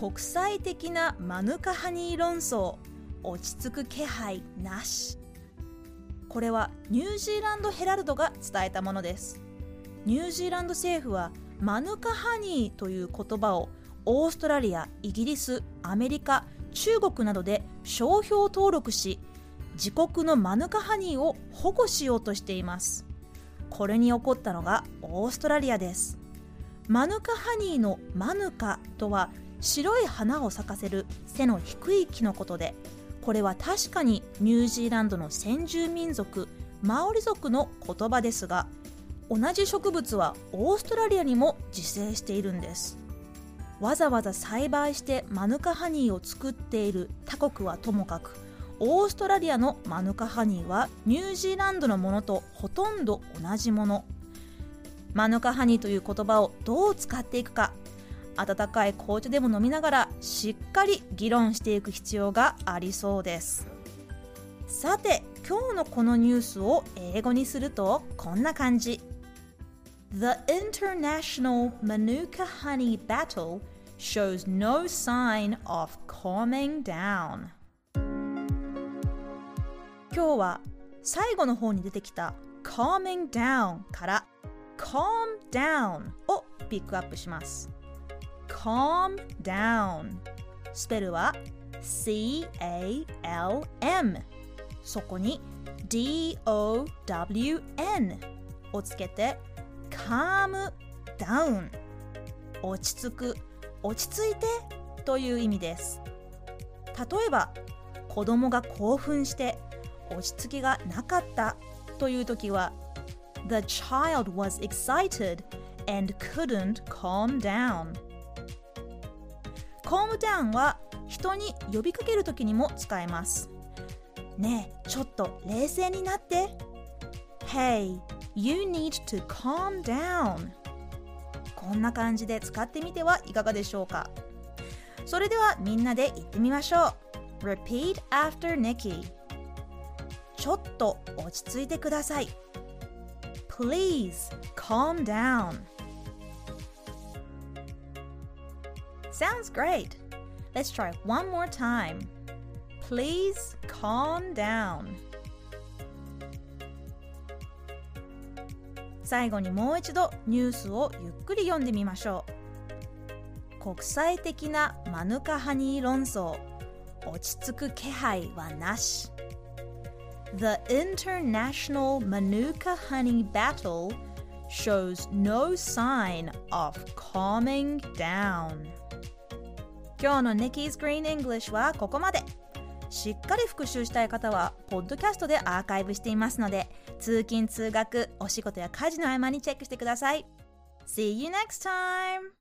国際的なマヌカハニー論争落ち着く気配なし。これはニュージーランドヘラルドが伝えたものです。ニュージーランド政府はマヌカハニーという言葉をオーストラリア、イギリス、アメリカ、中国などで商標登録し自国のマヌカハニーを保護しようとしています。これに起こったのがオーストラリアです。マヌカハニーのマヌカとは白い花を咲かせる背の低い木のことでこれは確かにニュージーランドの先住民族マオリ族の言葉ですが同じ植物はオーストラリアにも自生しているんです。わざわざ栽培してマヌカハニーを作っている他国はともかくオーストラリアのマヌカハニーはニュージーランドのものとほとんど同じもの。マヌカハニーという言葉をどう使っていくか温かい紅茶でも飲みながらしっかり議論していく必要がありそうです。さて今日のこのニュースを英語にするとこんな感じ。The international Manuka honey battle shows no sign of calming down. 今日は最後の方に出てきた calming down から calm down をピックアップします。Calm down スペルは C-A-L-M そこに D-O-W-N をつけて calm down 落ち着く落ち着いてという意味です例えば子供が興奮して落ち着きがなかったという時は The child was excited and couldn't calm down calm down は人に呼びかける時にも使えます。ねえちょっと冷静になって。Hey, you need to calm down. こんな感じで使ってみてはいかがでしょうか。それではみんなで言ってみましょう。Repeat after Nikki. ちょっと落ち着いてください。Please calm down. Sounds great Let's try one more time Please calm down 最後にもう一度ニュースをゆっくり読んでみましょう国際的なマヌカハニー論争落ち着く気配はなし The international Manuka honey battle shows no sign of calming down 今日の Nikki's Green English はここまでしっかり復習したい方はポッドキャストでアーカイブしていますので通勤通学お仕事や家事の合間にチェックしてください See you next time!